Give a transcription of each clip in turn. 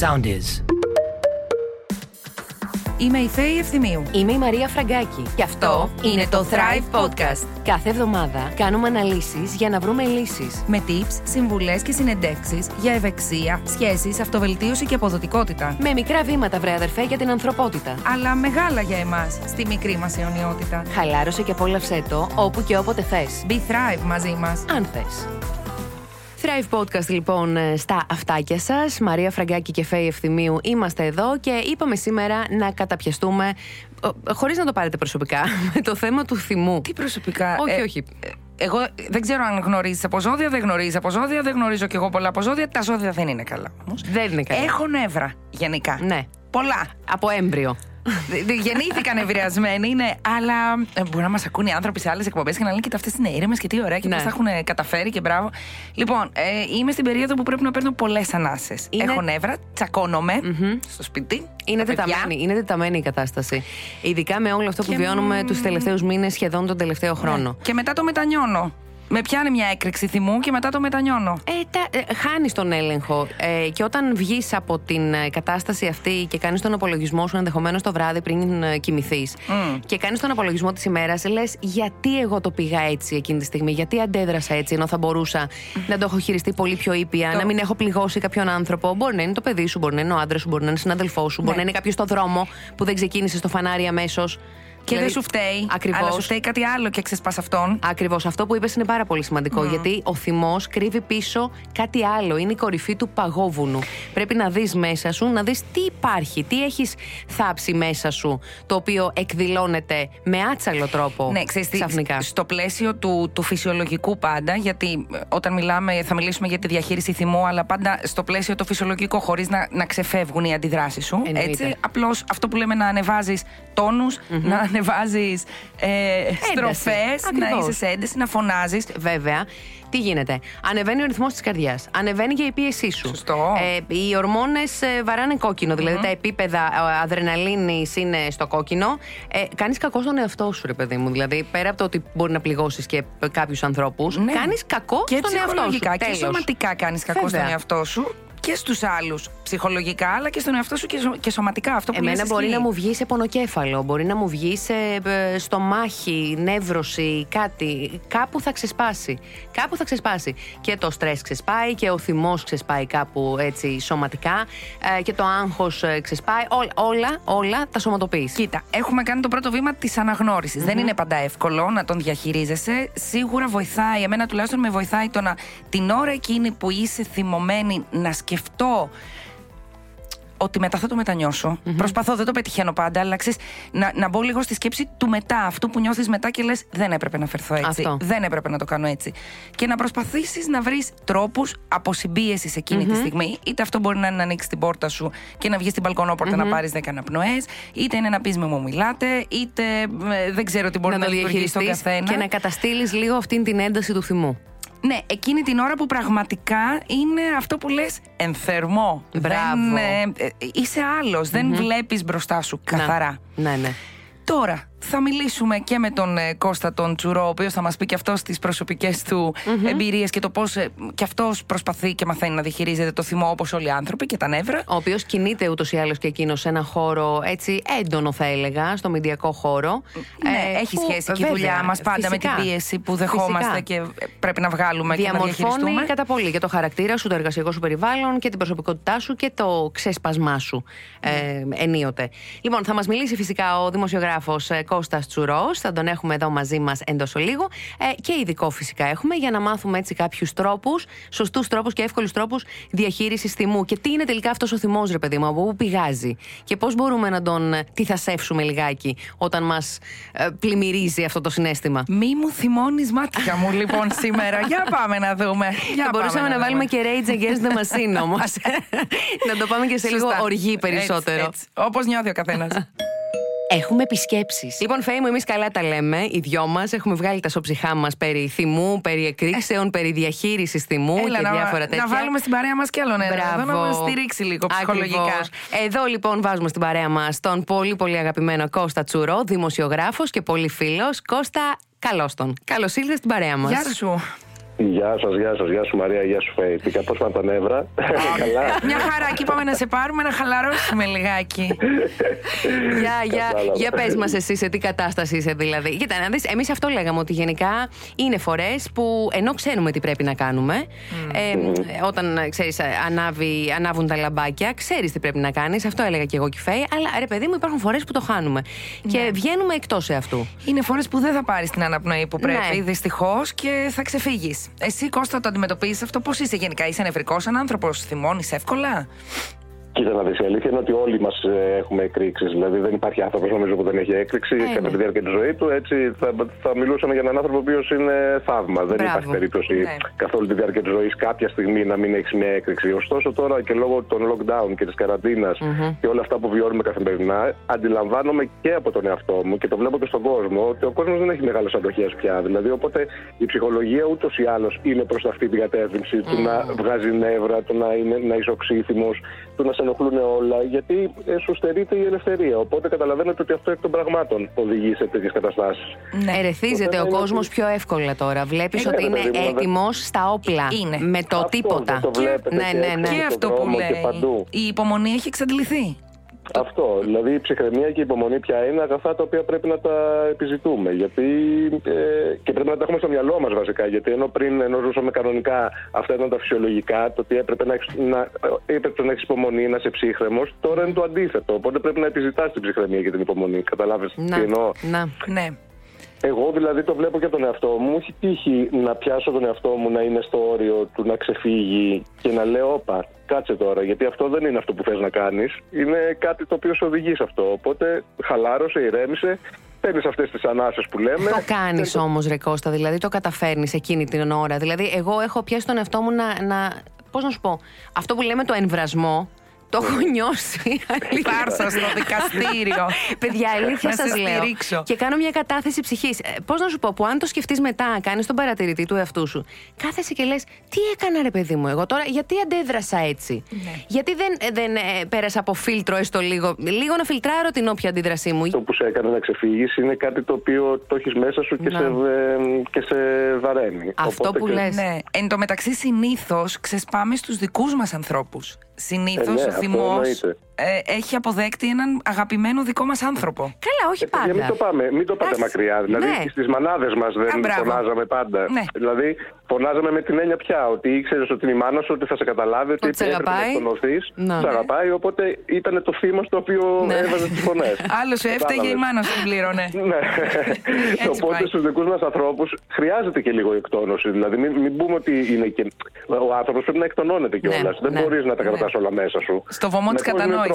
Sound is. Είμαι η Φέη Ευθυμίου. Είμαι η Μαρία Φραγκάκη και αυτό είναι το Thrive Podcast. Κάθε εβδομάδα κάνουμε αναλύσεις για να βρούμε λύσεις. Με tips, συμβουλές και συνεντεύξεις για ευεξία, σχέσεις, αυτοβελτίωση και αποδοτικότητα. Με μικρά βήματα, βρε αδερφέ, για την ανθρωπότητα. Αλλά μεγάλα για εμάς, στη μικρή μας αιωνιότητα. Χαλάρωσε και απόλαυσέ το όπου και όποτε θες. Be Thrive μαζί μας. Αν θες. Thrive Podcast λοιπόν ε, στα αυτάκια σας Μαρία Φραγκάκη και Φέη Ευθυμίου είμαστε εδώ και είπαμε σήμερα να καταπιαστούμε ε, χωρίς να το πάρετε προσωπικά με το θέμα του θυμού. Τι προσωπικά; Όχι, ε, όχι. ε, Εγώ δεν ξέρω αν γνωρίζεις από ζώδια, δεν γνωρίζεις από ζώδια, δεν γνωρίζω κι εγώ πολλά από ζώδια. Τα ζώδια δεν είναι καλά όμως. Δεν είναι καλά. Έχω νεύρα γενικά. Ναι. Πολλά. Από έμβριο. Δε- Γεννήθηκαν ευριασμένοι, ναι, αλλά ε, μπορεί να μας ακούν οι άνθρωποι σε άλλες εκπομπές και να λένε: Κοίτα, αυτές είναι ήρεμε και τι ωραία και Ναι. πώς τα έχουν καταφέρει και μπράβο. Λοιπόν, ε, είμαι στην περίοδο που πρέπει να παίρνω πολλές ανάσες. Είναι- Έχω νεύρα, τσακώνομαι στο σπίτι. Είναι τα παιδιά. τεταμένη, είναι τεταμένη η κατάσταση. Ειδικά με όλο αυτό που Και βιώνουμε μ, τους τελευταίους μήνες, σχεδόν τον τελευταίο χρόνο. Και μετά το μετανιώνω. Με πιάνει μια έκρηξη θυμού και μετά το μετανιώνω. Ε, τα, ε, χάνεις τον έλεγχο ε, και όταν βγεις από την ε, κατάσταση αυτή και κάνεις τον απολογισμό σου ενδεχομένως το βράδυ πριν ε, κοιμηθείς Μμ. και κάνεις τον απολογισμό της ημέρας λες γιατί εγώ το πήγα έτσι εκείνη τη στιγμή, γιατί αντέδρασα έτσι ενώ θα μπορούσα να το έχω χειριστεί πολύ πιο ήπια, Το- να μην έχω πληγώσει κάποιον άνθρωπο. Μπορεί να είναι το παιδί σου, μπορεί να είναι ο άντρας σου, μπορεί να είναι συνάδελφός σου, μπορεί Ναι. να είναι κάποιος στο δρόμο που δεν ξεκίνησε στο φανάρι αμέσως. Και δεν σου φταίει. Ακριβώς. Αλλά σου φταίει κάτι άλλο και ξεσπάς αυτόν. Ακριβώς. Αυτό που είπες είναι πάρα πολύ σημαντικό. Γιατί ο θυμός κρύβει πίσω κάτι άλλο. Είναι η κορυφή του παγόβουνου. Πρέπει να δεις μέσα σου, να δεις τι υπάρχει, τι έχεις θάψει μέσα σου, το οποίο εκδηλώνεται με άτσαλο τρόπο Ναι, ξέρεις τι, ξαφνικά. στο πλαίσιο του, του φυσιολογικού πάντα, γιατί ε, όταν μιλάμε, θα μιλήσουμε για τη διαχείριση θυμού, αλλά πάντα στο πλαίσιο το φυσιολογικό, χωρίς να, να ξεφεύγουν οι αντιδράσεις σου. Εννοείται. Έτσι, απλώς αυτό που λέμε να ανεβάζεις τόνους, να ανεβάζεις ε, στροφές, να Ακριβώς. είσαι σε ένταση, να φωνάζεις. Βέβαια, τι γίνεται; Ανεβαίνει ο ρυθμός της καρδιάς. Ανεβαίνει και η πίεσή σου. Σωστό. Ε, οι ορμόνες βαράνε κόκκινο. Δηλαδή τα επίπεδα ε, αδρεναλίνης είναι στο κόκκινο. Ε, Κάνεις κακό στον εαυτό σου, ρε παιδί μου. Δηλαδή, πέρα από το ότι μπορεί να πληγώσεις και κάποιους ανθρώπους, Ναι. κάνεις κακό Και στον εαυτό σου. ψυχολογικά και Τέλος. σωματικά κάνεις κακό Βέβαια. στον εαυτό σου και στους άλλους ψυχολογικά, αλλά και στον εαυτό σου και, σω- και σωματικά. Αυτό που Εμένα λες μπορεί ισχύει. να μου βγει σε πονοκέφαλο, μπορεί να μου βγει σε ε, στομάχι, νεύρωση, κάτι. Κάπου θα ξεσπάσει. Κάπου θα ξεσπάσει. Και το στρες ξεσπάει και ο θυμός ξεσπάει κάπου έτσι σωματικά ε, και το άγχος ε, ξεσπάει. Όλα, όλα, όλα τα σωματοποιείς. Κοίτα, έχουμε κάνει το πρώτο βήμα της αναγνωριση Δεν είναι πάντα εύκολο να τον διαχειρίζεσαι. Σίγουρα βοηθάει, εμένα τουλάχιστον με βοηθάει το να την ώρα εκείνη που είσαι θυμωμένη να σκεφτώ ότι μετά θα το μετανιωσω Προσπαθώ, δεν το πετυχαίνω πάντα, αλλά ξέρεις, να, να μπω λίγο στη σκέψη του μετά. Αυτό που νιώθεις μετά και λες: Δεν έπρεπε να φερθώ έτσι. Αυτό. Δεν έπρεπε να το κάνω έτσι. Και να προσπαθήσεις να βρεις τρόπους αποσυμπίεσης εκείνη τη στιγμή. Είτε αυτό μπορεί να είναι να ανοίξεις την πόρτα σου και να βγεις στην μπαλκονόπορτα να πάρεις 10 αναπνοές, είτε είναι να πεις με μου μιλάτε, είτε ε, δεν ξέρω τι μπορεί να να, το λειτουργήσει στον διαχειριστείς καθένα. και να καταστήλεις λίγο αυτήν την ένταση του θυμού. Ναι, εκείνη την ώρα που πραγματικά είναι αυτό που λες ενθερμό. Μπράβο. Δεν, ε, ε, είσαι άλλος, δεν βλέπεις μπροστά σου καθαρά. Ναι, ναι. Τώρα, θα μιλήσουμε και με τον ε, Κώστα τον Τσουρό, ο οποίος θα μας πει και αυτός τις προσωπικές του εμπειρίες και το πώς ε, και αυτός προσπαθεί και μαθαίνει να διαχειρίζεται το θυμό όπως όλοι οι άνθρωποι και τα νεύρα. Ο οποίος κινείται ούτως ή άλλως και εκείνος σε ένα χώρο έτσι έντονο, θα έλεγα, στο μηντιακό χώρο. Ναι, Ε, έχει που, σχέση και η βέβαια, δουλειά μας πάντα με φυσικά. την πίεση που δεχόμαστε Φυσικά. και ε, πρέπει να βγάλουμε και να Διαμορφώνει διαχειριστούμε. κατά πολύ και το χαρακτήρα σου, το εργασιακό σου περιβάλλον και την προσωπικότητά σου και το ξέσπασμά σου ε, ενίοτε. Λοιπόν, θα μας μιλήσει φυσικά ο δημοσιογράφος ε, Κώστας Τσουρός. Θα τον έχουμε εδώ μαζί μας εντός ολίγου. Ε, και ειδικό φυσικά έχουμε για να μάθουμε έτσι κάποιους τρόπους, σωστούς τρόπους και εύκολους τρόπους διαχείρισης θυμού. Και τι είναι τελικά αυτός ο θυμός, ρε παιδί μου, από πού πηγάζει; Και πώς μπορούμε να τον ε, τυθασεύσουμε λιγάκι όταν μας πλημμυρίζει αυτό το συνέστημα; Μη μου θυμώνεις μάτια μου λοιπόν σήμερα. Για πάμε να δούμε. Για Θα πάμε μπορούσαμε να, δούμε. βάλουμε και Rage Against the Machine όμως. να το πάμε και σε λίγο Σωστά. οργή περισσότερο. Όπως νιώθει ο καθένας. Έχουμε επισκέψεις. Λοιπόν, Φέη μου, εμείς καλά τα λέμε. Οι δυο μας έχουμε βγάλει τα σοψυχά μας περί θυμού, περί εκρήξεων, περί διαχείρισης θυμού και να, διάφορα τέτοια. να βάλουμε στην παρέα μας κι άλλον ένα. Εδώ να μας στηρίξει λίγο ψυχολογικά. Ακριβώς. Εδώ λοιπόν βάζουμε στην παρέα μας τον πολύ πολύ αγαπημένο Κώστα Τσουρό, δημοσιογράφος και πολύ φίλο. Κώστα, καλώς τον. Καλώς ήρθε στην παρέα μας. Γεια σου. Γεια σας, γεια σας, γεια σου Μαρία, γεια σου Φέη. Τι πώ πάνε τα νεύρα. Καλά. Μια χαρά και είπαμε να σε πάρουμε να χαλαρώσουμε λιγάκι. Γεια, γεια. Για πες μας, εσύ σε τι κατάσταση είσαι δηλαδή. Κοίτα, να δεις, εμείς αυτό λέγαμε ότι γενικά είναι φορές που ενώ ξέρουμε τι πρέπει να κάνουμε, ε, όταν ξέρεις, ανάβουν τα λαμπάκια, ξέρεις τι πρέπει να κάνεις. Αυτό έλεγα και εγώ και Φέη. Αλλά ρε παιδί μου, υπάρχουν φορές που το χάνουμε. Και ναι. βγαίνουμε εκτός αυτού. Είναι φορές που δεν θα πάρεις την αναπνοή που πρέπει, ναι. δυστυχώς, και θα ξεφύγεις. Εσύ, Κώστα, το αντιμετωπίζεις αυτό; Πώς είσαι γενικά, είσαι νευρικός σαν άνθρωπος, θυμώνεις εύκολα; Κοίτα να δεις, η αλήθεια είναι ότι όλοι μας ε, έχουμε εκρήξεις. Δηλαδή δεν υπάρχει άνθρωπος νομίζω που δεν έχει έκρηξη ε, κατά ναι. τη διάρκεια της ζωής του. Έτσι θα, θα μιλούσαμε για έναν άνθρωπο ο οποίος είναι θαύμα. Δεν υπάρχει περίπτωση ναι. καθ' όλη τη διάρκεια της ζωής κάποια στιγμή να μην έχεις μια έκρηξη. Ωστόσο τώρα και λόγω των lockdown και της καραντινα και όλα αυτά που βιώνουμε καθημερινά, αντιλαμβάνομαι και από τον εαυτό μου και το βλέπω και στον κόσμο ότι ο κόσμος δεν έχει μεγάλες αντοχές πια. Δηλαδή οπότε η ψυχολογία ούτως ή άλλως είναι προς αυτή την κατεύθυνση του να βγάζει νεύρα, του να, είναι, να είσαι οξύθυμος, του να σε ενοχλούν όλα, γιατί ε, σου στερείται η ελευθερία. Οπότε καταλαβαίνετε ότι αυτό εκ των πραγμάτων οδηγεί σε τέτοιες καταστάσεις. Ναι, ερεθίζεται ο κόσμος πιο εύκολα τώρα. Βλέπεις ότι είναι έτοιμος στα όπλα. Είναι. Με το αυτό, τίποτα. Το βλέπετε ναι, ναι, ναι. Και, αυτό που λέει. Η υπομονή έχει εξαντληθεί. Αυτό. Δηλαδή η ψυχραιμία και η υπομονή πια είναι αγαθά τα οποία πρέπει να τα επιζητούμε. Γιατί, ε, και πρέπει να τα έχουμε στο μυαλό μας βασικά. Γιατί ενώ πριν ενώ ζούσαμε κανονικά αυτά ήταν τα φυσιολογικά, το ότι έπρεπε να έχεις να, να έχεις υπομονή, να είσαι ψύχρεμος, τώρα είναι το αντίθετο. Οπότε πρέπει να επιζητάς την ψυχραιμία και την υπομονή. Καταλάβει τι εννοώ; Να, ναι. Εγώ δηλαδή το βλέπω και τον εαυτό μου. Μου έχει τύχει να πιάσω τον εαυτό μου να είναι στο όριο του να ξεφύγει και να λέω: Όπα, κάτσε τώρα, γιατί αυτό δεν είναι αυτό που θες να κάνεις. Είναι κάτι το οποίο σε οδηγεί σε αυτό. Οπότε χαλάρωσε, ηρέμησε, παίρνεις αυτές τις ανάσες που λέμε. Το κάνεις το... όμως, Ρε Κώστα, δηλαδή το καταφέρνεις εκείνη την ώρα. Δηλαδή, εγώ έχω πιάσει τον εαυτό μου να. να Πώς να σου πω, αυτό που λέμε το εμβρασμό, το έχω νιώσει. Πάρσα στο δικαστήριο. Παιδιά, αλήθεια σας λέω. Και κάνω μια κατάθεση ψυχής. Ε, Πώς να σου πω, που αν το σκεφτείς μετά, κάνεις τον παρατηρητή του εαυτού σου, κάθεσαι και λες, τι έκανα ρε παιδί μου εγώ τώρα, γιατί αντέδρασα έτσι; Ναι. Γιατί δεν, ε, δεν ε, πέρασα από φίλτρο έστω λίγο. Λίγο να φιλτράρω την όποια αντίδρασή μου. Το που σε έκανε να ξεφύγεις είναι κάτι το οποίο το έχεις μέσα σου και, σε, και σε βαραίνει. Αυτό που λες. Ναι. Εν τω μεταξύ, συνήθως ξεσπάμε στους δικούς μας ανθρώπους. Συνήθως ε, ναι, ο θυμός ε, έχει αποδέκτη έναν αγαπημένο δικό μας άνθρωπο. Καλά, όχι ε, πάντα. μην το, πάμε, μην το πάτε μακριά. Δηλαδή ναι. στις μανάδες μας δεν Α, φωνάζαμε πάντα. Ναι. Δηλαδή φωνάζαμε με την έννοια πια ότι ήξερες ότι είναι η μάνα σου, ότι θα σε καταλάβει, ότι, ότι έπρεπε να εκτονωθεί. Ναι. Σε αγαπάει, οπότε ήταν το θύμα στο οποίο ναι. έβαζες τις φωνές. Άλλος σου έφταιγε η μάνα σου πλήρωνε. ναι. οπότε στους δικούς μας ανθρώπους χρειάζεται και λίγο εκτόνωση. Δηλαδή μην, μην πούμε ότι είναι και. Ο άνθρωπος πρέπει να εκτονώνεται κιόλας. Ναι, δεν μπορείς να τα κρατάς όλα μέσα σου. Στο βωμό της κατανόηση.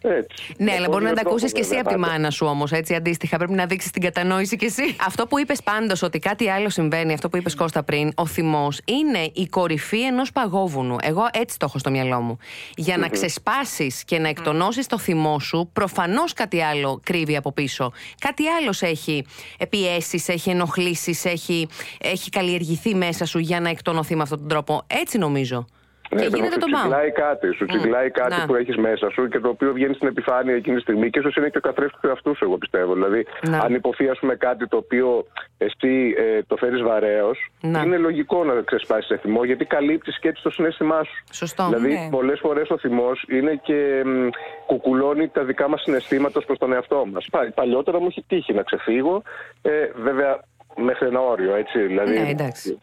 Έτσι. Ναι, αλλά μπορεί να τα ακούσεις και εσύ από τη μάνα σου όμως. Έτσι, αντίστοιχα, πρέπει να δείξεις την κατανόηση κι εσύ. Αυτό που είπες πάντως ότι κάτι άλλο συμβαίνει, αυτό που είπες Κώστα πριν, ο θυμός είναι η κορυφή ενός παγόβουνου. Εγώ έτσι το έχω στο μυαλό μου. Για να ξεσπάσεις και να εκτονώσεις το θυμό σου, προφανώς κάτι άλλο κρύβει από πίσω. Κάτι άλλο έχει πιέσεις, έχει ενοχλήσεις, έχει, έχει καλλιεργηθεί μέσα σου για να εκτονωθεί με αυτόν τον τρόπο. Έτσι νομίζω. Ναι, και γίνεται το τσιγκλάει κάτι, σου τσιγκλάει κάτι που έχεις μέσα σου και το οποίο βγαίνει στην επιφάνεια εκείνη τη στιγμή και ίσως είναι και ο καθρέφτης του εαυτού σου, εγώ πιστεύω. Δηλαδή, αν υποθεί πούμε, κάτι το οποίο εσύ ε, το φέρεις βαρέως, είναι λογικό να ξεσπάσεις σε θυμό γιατί καλύπτεις και έτσι το συνέστημά σου. Σωστό. Δηλαδή, ναι. πολλές φορές ο θυμός είναι και μ, κουκουλώνει τα δικά μας συναισθήματα προς τον εαυτό μας. Παλιότερα μου έχει τύχει να ξεφύγω, ε, βέβαια μέχρι ένα όριο, έτσι. Δηλαδή, ναι, εντάξει.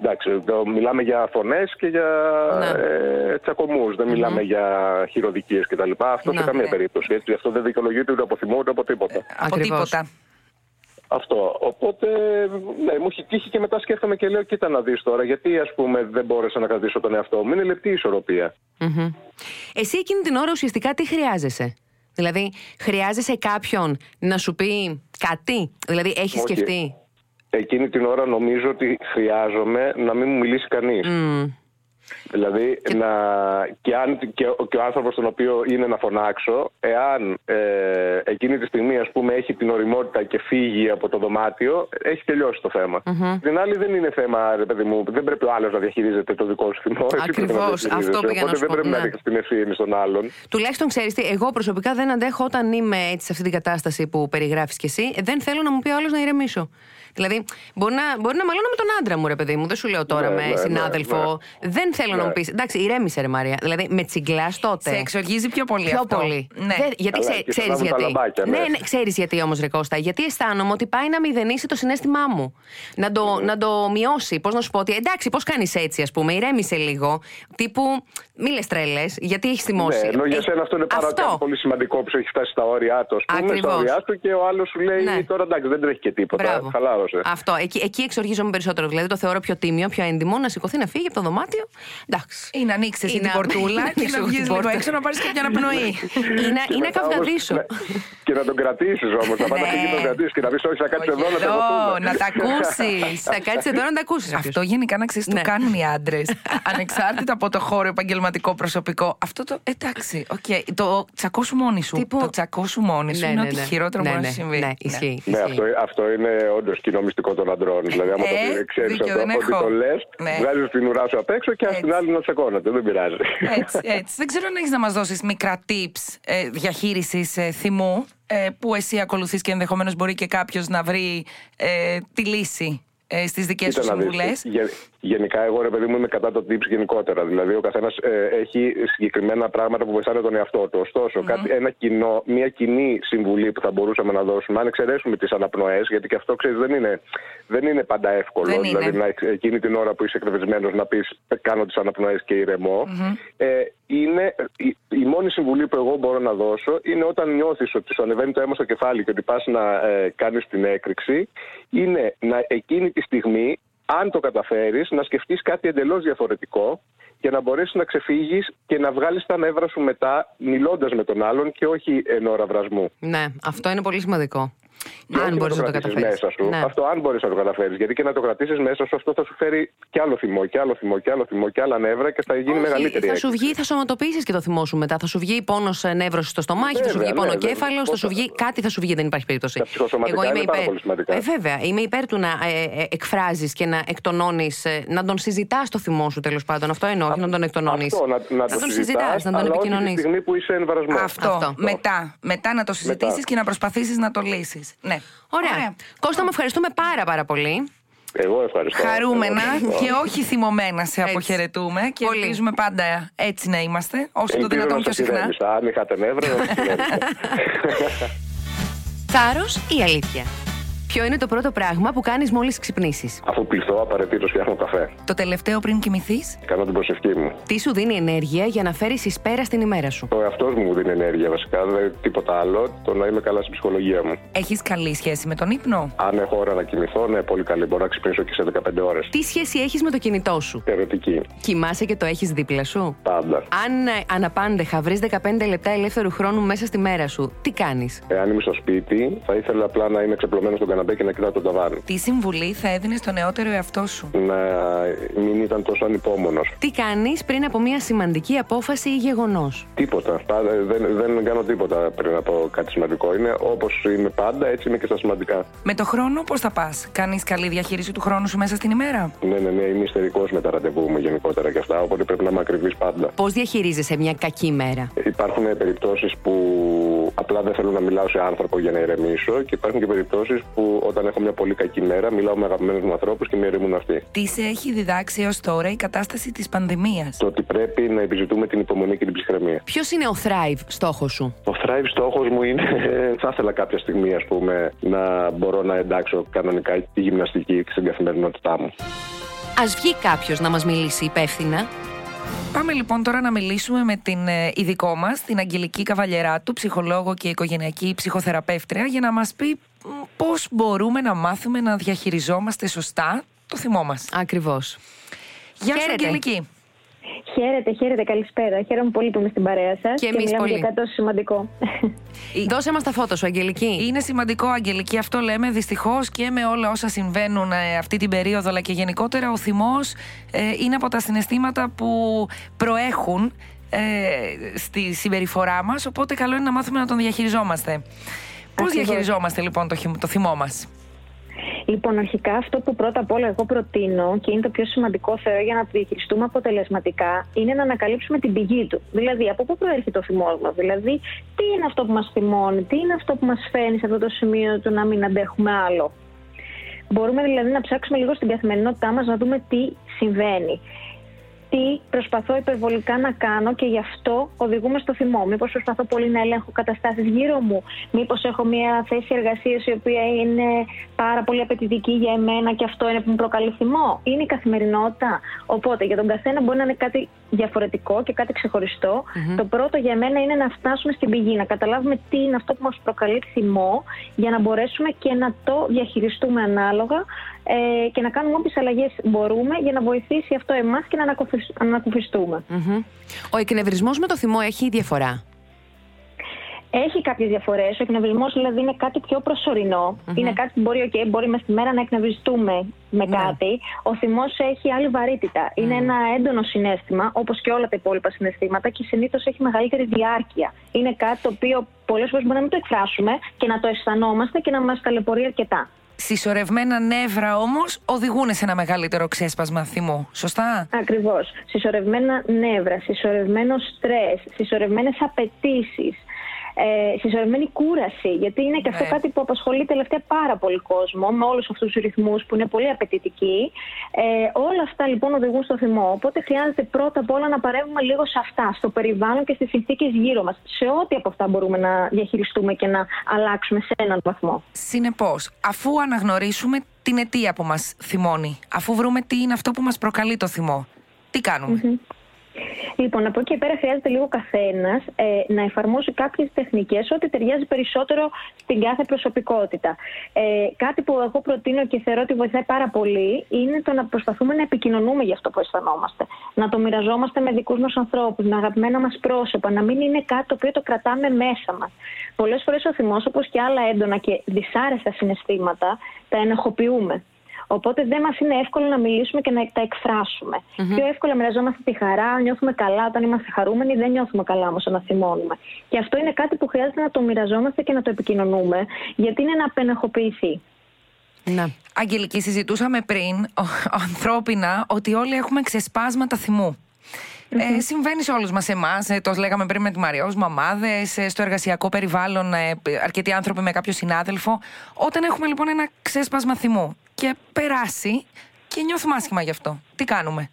Εντάξει, μιλάμε για φωνές και για ναι. ε, τσακωμούς. Δεν μιλάμε για χειροδικίες κτλ. Αυτό σε καμία ναι. περίπτωση. Έτσι. Αυτό δεν δικαιολογείται ούτε από θυμό ούτε από τίποτα. Ε, από τίποτα. Αυτό. Οπότε, ναι, μου έχει τύχει και μετά σκέφτομαι και λέω: Κοίτα να δεις τώρα, γιατί ας πούμε δεν μπόρεσα να κρατήσω τον εαυτό μου. Είναι λεπτή η ισορροπία. Mm-hmm. Εσύ εκείνη την ώρα ουσιαστικά τι χρειάζεσαι; Δηλαδή, χρειάζεσαι κάποιον να σου πει κάτι; Δηλαδή, έχεις σκεφτεί; Εκείνη την ώρα νομίζω ότι χρειάζομαι να μην μου μιλήσει κανείς. Δηλαδή, και... Να, και, αν, και, και ο άνθρωπος τον οποίο είναι να φωνάξω, εάν ε, εκείνη τη στιγμή ας πούμε, έχει την οριμότητα και φύγει από το δωμάτιο, έχει τελειώσει το θέμα. Mm-hmm. Την άλλη δεν είναι θέμα, ρε παιδί μου, δεν πρέπει ο άλλος να διαχειρίζεται το δικό σου θυμό. Ακριβώς. Αυτό πήγα να σου δεν πρέπει ναι. να ρίξει την ευθύνη στον άλλον. Τουλάχιστον ξέρεις τι, εγώ προσωπικά δεν αντέχω όταν είμαι έτσι σε αυτή την κατάσταση που περιγράφεις κι εσύ. Δεν θέλω να μου πει ο άλλος να ηρεμήσω. Δηλαδή, μπορεί να, μπορεί να μαλώνω με τον άντρα μου, ρε παιδί μου. Δεν σου λέω τώρα Ναι, με ναι, ναι, συνάδελφο. ναι. Δεν θέλω να Ναι. μου πεις. Εντάξει, ηρέμησε, ρε Μαρία. Δηλαδή, με τσιγκλάς τότε. Σε εξοργίζει πιο πολύ Πιο αυτό. πολύ. Ναι. Δεν- γιατί Καλά, ξέ, και ξέρεις φωνάζουν τα γιατί. λαμπάκια, ναι, ναι. ναι, ξέρεις γιατί όμως, Ρε Κώστα. Γιατί αισθάνομαι ότι πάει να μηδενίσει το συνέστημά μου. Να το, να το μειώσει. Πώς να σου πω ότι εντάξει, πώς κάνεις έτσι, ας πούμε, ηρέμησε λίγο. Τύπου, μη λες τρέλε, γιατί έχεις θυμώσει. Ναι, ενώ για Ε, σένα αυτό είναι πάρα αυτό. πολύ σημαντικό που σου έχει φτάσει στα όρια του. Στα Ακριβώς. όρια του και ο άλλος σου λέει Ναι. τώρα εντάξει δεν τρέχει και τίποτα. Μπράβο. Χαλάρωσε. Αυτό. Εκεί, εκεί εξοργίζομαι περισσότερο. Δηλαδή το θεωρώ πιο τίμιο, πιο έντιμο να σηκωθεί να φύγει από το δωμάτιο. Εντάξει. Ή να ανοίξεις εσύ Ή την να- πορτούλα να και ανοίξω να την βγεις λίγο πόρτα. έξω να πάρεις κάποια αναπνοή. Ή να, Και ή να μετά όμως καυγαδίσω. να- Και να τον κρατήσεις όμως. Να πάει να φύγει και τον κρατήσεις και να πεις Όχι, θα κάτσεις Όχι, εδώ να εδώ, τσακωθούμε. να τα ακούσεις. Θα κάτσεις εδώ να τα ακούσεις. Αυτό γενικά να ξέρεις Ναι. το κάνουν οι άντρες. Ανεξάρτητα από το χώρο επαγγελματικό προσωπικό. Αυτό το. Εντάξει, οκ. Το τσακώσου μόνη σου. Τύπου- Το τσακώσου μόνη σου είναι ό,τι χειρότερο ναι, μπορεί ναι, να συμβεί. Ναι, ισχύει. Ναι, ισχύει. αυτό, αυτό είναι όντως κοινό μυστικό των αντρών. Δηλαδή, άμα Ε, το ξέρεις δίκιο, αυτό, δεν ότι έχω. το λες, Ναι. βγάζεις την ουρά σου απ' έξω και α την Έτσι. άλλη να τσακώνεται. Δεν πειράζει. Έτσι, έτσι. Δεν ξέρω αν έχεις να μας δώσεις μικρά tips ε, διαχείρισης ε, θυμού ε, που εσύ ακολουθείς και ενδεχομένως μπορεί και κάποιος να βρει ε, τη λύση ε, στις δικές σου Κοίτα να δεις, συμβουλές. Γε- Γενικά, εγώ ρε παιδί μου είμαι κατά το tips γενικότερα. Δηλαδή, ο καθένας έχει συγκεκριμένα πράγματα που βοηθάνε τον εαυτό του. Ωστόσο, κάτι, ένα κοινό, μια κοινή συμβουλή που θα μπορούσαμε να δώσουμε, αν εξαιρέσουμε τις αναπνοές, γιατί και αυτό ξέρεις δεν είναι, δεν είναι πάντα εύκολο. Δεν δηλαδή, είναι. να, εξ- εκείνη την ώρα που είσαι εκνευρισμένος να πεις Κάνω τις αναπνοές και ηρεμω Ε, είναι, η, η μόνη συμβουλή που εγώ μπορώ να δώσω είναι όταν νιώθεις ότι σου ανεβαίνει το αίμα στο κεφάλι και ότι πας να ε, κάνεις την έκρηξη, είναι να εκείνη τη στιγμή αν το καταφέρεις, να σκεφτείς κάτι εντελώς διαφορετικό για να μπορέσεις να ξεφύγεις και να βγάλεις τα νεύρα σου μετά μιλώντας με τον άλλον και όχι εν ώρα βρασμού. Ναι, αυτό είναι πολύ σημαντικό. Και όχι Αν μπορείς να το κρατήσεις καταφέρεις. μέσα σου. Αυτό αν μπορείς να το καταφέρεις. Γιατί και να το κρατήσεις μέσα σου, αυτό θα σου φέρει κι άλλο θυμό, κι άλλο θυμό, κι άλλο θυμό, κι άλλα νεύρα και θα γίνει μεγαλύτερη θα σου έκρηξη. βγει, θα σωματοποιήσεις και το θυμό σου μετά. Θα σου βγει πόνος νεύρο στο στομάχι, θα σου Βέβαια, βγει ναι, πόνο βέβαια. κέφαλος, θα σου βγει. Κάτι θα σου βγει, δεν υπάρχει περίπτωση. Τα ψυχοσωματικά είναι πάρα πολύ σημαντικά. Ε, βέβαια, είμαι υπέρ του να ε, ε, εκφράζεις και να εκτονώνεις, να τον συζητάς το θυμό σου τέλος πάντων. Αυτό εννοώ, όχι να τον εκτονώνεις. Αυτό, να, να, το τον συζητάς, συζητάς, να τον αλλά όχι επικοινωνείς. τη στιγμή που είσαι εν βρασμό. Αυτό. Αυτό. Μετά. Μετά να το συζητήσεις Μετά. και να προσπαθήσεις να το λύσεις. Ναι. Ωραία. Κώστα, μου ευχαριστούμε πάρα πάρα πολύ. Εγώ ευχαριστώ. Χαρούμενα Εγώ ευχαριστώ. και όχι θυμωμένα σε Έτσι. αποχαιρετούμε και Πολύ. ελπίζουμε πάντα έτσι να είμαστε, όσο το Ελπίζω δυνατόν να πιο σας συχνά. ηρέμησα. Αν είχατε νεύρα, να σας ηρέμησα. Θάρρος ή αλήθεια; Ποιο είναι το πρώτο πράγμα που κάνεις μόλις ξυπνήσεις; Αφού πληθώ, απαραίτητος φτιάχνω καφέ. Το τελευταίο πριν κοιμηθείς; Κάνω την προσευχή μου. Τι σου δίνει ενέργεια για να φέρεις εις πέρα στην ημέρα σου; Ο εαυτός μου μου δίνει ενέργεια βασικά, δεν τίποτα άλλο. Το να είμαι καλά στην ψυχολογία μου. Έχεις καλή σχέση με τον ύπνο; Αν έχω ώρα να κοιμηθώ, ναι, πολύ καλή. Μπορώ να ξυπνήσω και σε 15 ώρες. Τι σχέση έχεις με το κινητό σου; Θεωρητική. Κοιμάσαι και το έχεις δίπλα σου; Πάντα. Αν ε, αναπάντεχα βρεις 15 λεπτά ελεύθερου χρόνου μέσα στη μέρα σου, τι κάνεις; Εάν είμαι στο σπίτι, θα ήθελα απλά να είμαι ξεπλωμένος στον καναπέ και να κοιτάω τον ταβάνι. Τι συμβουλή θα έδινε στο νεότερο εαυτό σου; Να μην ήταν τόσο ανυπόμονος. Τι κάνεις πριν από μια σημαντική απόφαση ή γεγονός; Τίποτα. Πάντα, δεν, δεν κάνω τίποτα πριν από κάτι σημαντικό. Είναι όπως είμαι πάντα, έτσι είμαι και στα σημαντικά. Με το χρόνο πώς θα πας; Κάνεις καλή διαχείριση του χρόνου σου μέσα στην ημέρα; Ναι, ναι, ναι, είμαι ιστερικός με τα ραντεβού μου γενικότερα και αυτά, οπότε πρέπει να είμαι ακριβή πάντα. Πώς διαχειρίζεσαι μια κακή μέρα; Υπάρχουν περιπτώσεις που απλά δεν θέλω να μιλάω σε άνθρωπο για να ηρεμήσω και υπάρχουν και περιπτώσεις που όταν έχω μια πολύ κακή μέρα μιλάω με αγαπημένους μου ανθρώπους και με ηρεμούν αυτοί. Τι σε έχει διδάξει έως τώρα η κατάσταση της πανδημίας; Το ότι πρέπει να επιζητούμε την υπομονή και την ψυχραιμία. Ποιος είναι ο Thrive στόχος σου; Ο Thrive στόχος μου είναι, θα ήθελα κάποια στιγμή ας πούμε, να μπορώ να εντάξω κανονικά τη γυμναστική στην καθημερινότητά μου. Α βγει κάποιος να μας μιλήσει υπεύθυνα; Πάμε λοιπόν τώρα να μιλήσουμε με την ε, ειδικό μας, την Αγγελική Καβαλιεράτου, ψυχολόγο και οικογενειακή ψυχοθεραπεύτρια, για να μας πει πώς μπορούμε να μάθουμε να διαχειριζόμαστε σωστά το θυμό μας. Ακριβώς. Γεια σου, Χαίρετε. Αγγελική. Χαίρετε, χαίρετε, καλησπέρα. Χαίρομαι πολύ που είμαι στην παρέα σας. Και εμείς μιλάμε πολύ. για κάτι τόσο σημαντικό. Δώσε μας τα φώτα σου, Αγγελική. Είναι σημαντικό, Αγγελική, αυτό λέμε. Δυστυχώς και με όλα όσα συμβαίνουν ε, αυτή την περίοδο, αλλά και γενικότερα, ο θυμός είναι από τα συναισθήματα που προέχουν ε, στη συμπεριφορά μας. Οπότε, καλό είναι να μάθουμε να τον διαχειριζόμαστε. Πώς Ακριβώς. διαχειριζόμαστε λοιπόν το, χυμ- το θυμό μας; Λοιπόν, αρχικά αυτό που πρώτα απ' όλα εγώ προτείνω και είναι το πιο σημαντικό θεωρώ για να το διαχειριστούμε αποτελεσματικά είναι να ανακαλύψουμε την πηγή του. Δηλαδή, από πού προέρχεται ο θυμό μα. Δηλαδή, τι είναι αυτό που μας θυμώνει, τι είναι αυτό που μας φαίνει σε αυτό το σημείο του να μην αντέχουμε άλλο; Μπορούμε δηλαδή να ψάξουμε λίγο στην καθημερινότητά μας να δούμε τι συμβαίνει τι προσπαθώ υπερβολικά να κάνω και γι' αυτό οδηγούμε στο θυμό. Μήπως προσπαθώ πολύ να ελέγχω καταστάσεις γύρω μου, Μήπως έχω μια θέση εργασίας η οποία είναι πάρα πολύ απαιτητική για εμένα και αυτό είναι που μου προκαλεί θυμό. Είναι η καθημερινότητα. Οπότε για τον καθένα μπορεί να είναι κάτι διαφορετικό και κάτι Το πρώτο για μένα είναι να φτάσουμε στην πηγή, να καταλάβουμε τι είναι αυτό που μας προκαλεί θυμό, για να μπορέσουμε και να το διαχειριστούμε ανάλογα ε, και να κάνουμε όποιες αλλαγές μπορούμε για να βοηθήσει αυτό εμάς και να ανακουφιστούμε. Ο εκνευρισμός με το θυμό έχει διαφορά; Έχει κάποιες διαφορές. Ο εκνευρισμός δηλαδή είναι κάτι πιο προσωρινό. Είναι κάτι που μπορεί, okay, μπορεί μες στη μέρα να εκνευριστούμε με ναι. κάτι. Ο θυμός έχει άλλη βαρύτητα. Είναι ένα έντονο συνέστημα, όπως και όλα τα υπόλοιπα συναισθήματα, και συνήθως έχει μεγαλύτερη διάρκεια. Είναι κάτι το οποίο πολλές φορές μπορεί να μην το εκφράσουμε και να το αισθανόμαστε και να μας ταλαιπωρεί αρκετά. Συσσωρευμένα νεύρα όμως οδηγούν σε ένα μεγαλύτερο ξέσπασμα θυμού. Σωστά; Ακριβώς. Συσσωρευμένα νεύρα, συσσωρευμένο στρες, συσσωρευμένες απαιτήσεις, ε, συσσωρευμένη κούραση. Γιατί είναι και αυτό ναι. κάτι που απασχολεί τελευταία πάρα πολύ κόσμο με όλους αυτούς τους ρυθμούς που είναι πολύ απαιτητικοί. Ε, όλα αυτά λοιπόν οδηγούν στο θυμό. Οπότε χρειάζεται πρώτα απ' όλα να παρεύουμε λίγο σε αυτά, στο περιβάλλον και στις συνθήκες γύρω μας. Σε ό,τι από αυτά μπορούμε να διαχειριστούμε και να αλλάξουμε σε έναν βαθμό. Συνεπώς, αφού αναγνωρίσουμε την αιτία που μας θυμώνει, αφού βρούμε τι είναι αυτό που μας προκαλεί το θυμό, τι κάνουμε; Λοιπόν, από εκεί και πέρα χρειάζεται λίγο καθένας ε, να εφαρμόσει κάποιες τεχνικές ό,τι ταιριάζει περισσότερο στην κάθε προσωπικότητα. Ε, κάτι που εγώ προτείνω και θεωρώ ότι βοηθάει πάρα πολύ είναι το να προσπαθούμε να επικοινωνούμε για αυτό που αισθανόμαστε. Να το μοιραζόμαστε με δικούς μας ανθρώπους, με αγαπημένα μας πρόσωπα, να μην είναι κάτι το οποίο το κρατάμε μέσα μας. Πολλές φορές ο θυμός, όπως και άλλα έντονα και δυσάρεστα συναισθήματα, τα ενεχοποιούμε. Οπότε δεν μας είναι εύκολο να μιλήσουμε και να τα εκφράσουμε. Mm-hmm. Πιο εύκολα μοιραζόμαστε τη χαρά, νιώθουμε καλά όταν είμαστε χαρούμενοι, δεν νιώθουμε καλά όμως όταν θυμώνουμε. Και αυτό είναι κάτι που χρειάζεται να το μοιραζόμαστε και να το επικοινωνούμε, γιατί είναι να απενεχοποιηθεί. Ναι. Αγγελική, συζητούσαμε πριν ο, ανθρώπινα ότι όλοι έχουμε ξεσπάσματα θυμού. Ε, συμβαίνει σε όλους μας εμάς. Ε, το λέγαμε πριν με τη Μαριό, μαμάδες, ε, στο εργασιακό περιβάλλον, ε, αρκετοί άνθρωποι με κάποιο συνάδελφο. Όταν έχουμε λοιπόν ένα ξέσπασμα θυμού και περάσει και νιώθουμε άσχημα γι' αυτό. Τι κάνουμε;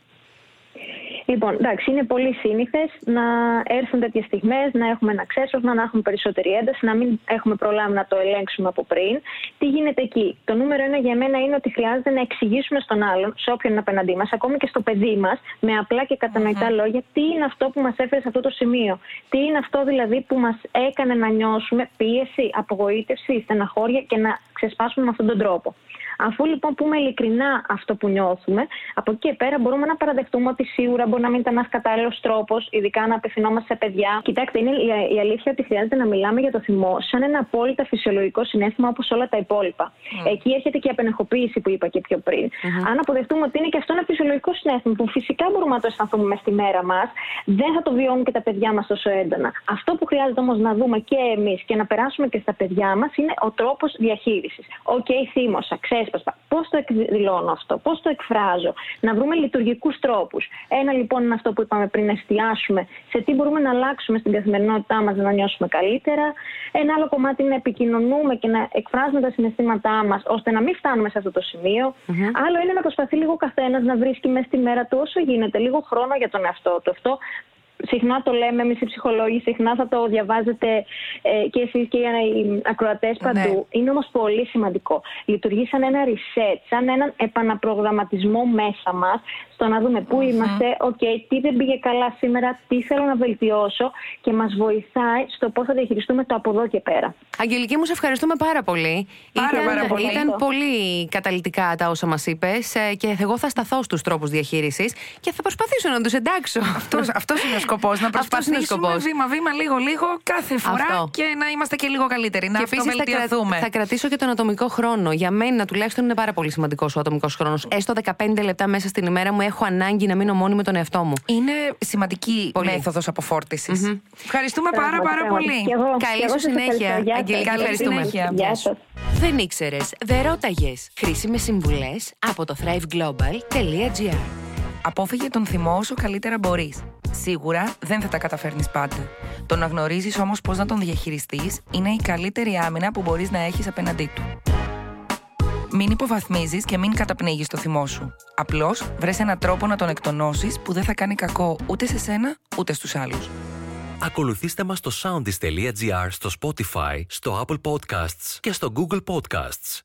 Λοιπόν, εντάξει, είναι πολύ σύνηθες να έρθουν τέτοιες στιγμές, να έχουμε ένα ξέσπασμα, να έχουμε περισσότερη ένταση, να μην έχουμε προλάβει να το ελέγξουμε από πριν. Τι γίνεται εκεί; Το νούμερο ένα για μένα είναι ότι χρειάζεται να εξηγήσουμε στον άλλον, σε όποιον είναι απέναντί μας, ακόμη και στο παιδί μας, με απλά και κατανοητα λόγια, τι είναι αυτό που μας έφερε σε αυτό το σημείο. Τι είναι αυτό δηλαδή που μας έκανε να νιώσουμε πίεση, απογοήτευση, στεναχώρια και να ξεσπάσουμε με αυτόν τον τρόπο. Αφού λοιπόν πούμε ειλικρινά αυτό που νιώθουμε, από εκεί και πέρα μπορούμε να παραδεχτούμε ότι σίγουρα μπορεί να μην ήταν ένας κατάλληλος τρόπος, ειδικά να απευθυνόμαστε σε παιδιά. Κοιτάξτε, είναι η, αλήθεια ότι χρειάζεται να μιλάμε για το θυμό σαν ένα απόλυτα φυσιολογικό συνέστημα όπως όλα τα υπόλοιπα. Mm. Εκεί έρχεται και η απενεχοποίηση που είπα και πιο πριν. Mm-hmm. Αν αποδεχτούμε ότι είναι και αυτό ένα φυσιολογικό συνέστημα που φυσικά μπορούμε να το αισθανθούμε μες στη μέρα μας, δεν θα το βιώνουν και τα παιδιά μας τόσο έντονα. Αυτό που χρειάζεται όμως να δούμε και εμείς και να περάσουμε και στα παιδιά μας είναι ο τρόπος διαχείρισης. Ok, okay, θύμωσα, ξέσπασα. Πώς το εκδηλώνω αυτό, πώς το εκφράζω. Να βρούμε λειτουργικούς τρόπους. Ένα λοιπόν είναι αυτό που είπαμε πριν, να εστιάσουμε σε τι μπορούμε να αλλάξουμε στην καθημερινότητά μας να νιώσουμε καλύτερα. Ένα άλλο κομμάτι είναι να επικοινωνούμε και να εκφράζουμε τα συναισθήματά μας ώστε να μην φτάνουμε σε αυτό το σημείο. Mm-hmm. Άλλο είναι να προσπαθεί λίγο καθένας να βρίσκει μέσα στη μέρα του όσο γίνεται λίγο χρόνο για τον εαυτό του. Αυτό συχνά το λέμε εμείς οι ψυχολόγοι, συχνά θα το διαβάζετε ε, και εσείς και οι ακροατές ναι. παντού. Είναι όμως πολύ σημαντικό. Λειτουργεί σαν ένα reset, σαν έναν επαναπρογραμματισμό μέσα μας, στο να δούμε πού είμαστε, οκ, τι δεν πήγε καλά σήμερα, τι θέλω να βελτιώσω και μας βοηθάει στο πώς θα διαχειριστούμε το από εδώ και πέρα. Αγγελική, μου σε ευχαριστούμε πάρα πολύ. Πάρα, ήταν, πάρα πολύ. Ήταν πολύ καταλυτικά τα όσα μας είπες ε, και εγώ θα σταθώ στους τρόπους διαχείρισης και θα προσπαθήσω να τους εντάξω. Αυτός είναι ο σκοπός. Να προσπαθήσουμε βήμα-βήμα, λίγο-λίγο κάθε φορά Αυτό. και να είμαστε και λίγο καλύτεροι. Να αυτοβελτιωθούμε. Θα, θα κρατήσω και τον ατομικό χρόνο. Για μένα τουλάχιστον είναι πάρα πολύ σημαντικός ο ατομικός χρόνος. Έστω 15 λεπτά μέσα στην ημέρα μου έχω ανάγκη να μείνω μόνη με τον εαυτό μου. Είναι σημαντική μέθοδος αποφόρτησης. Mm-hmm. Ευχαριστούμε πάρα πάρα πολύ. Καλή σου συνέχεια. Αγγελικά, ευχαριστούμε. Δεν ήξερες, δεν ρώταγες. Χρήσιμες συμβουλές από το thriveglobal.gr. Απόφυγε τον θυμό όσο καλύτερα μπορείς. Σίγουρα δεν θα τα καταφέρνεις πάντα. Το να γνωρίζεις όμως πώς να τον διαχειριστείς είναι η καλύτερη άμυνα που μπορείς να έχεις απέναντί του. Μην υποβαθμίζεις και μην καταπνίγεις το θυμό σου. Απλώς βρες έναν τρόπο να τον εκτονώσεις που δεν θα κάνει κακό ούτε σε σένα ούτε στους άλλους. Ακολουθήστε μας στο soundis.gr, στο Spotify, στο Apple Podcasts και στο Google Podcasts.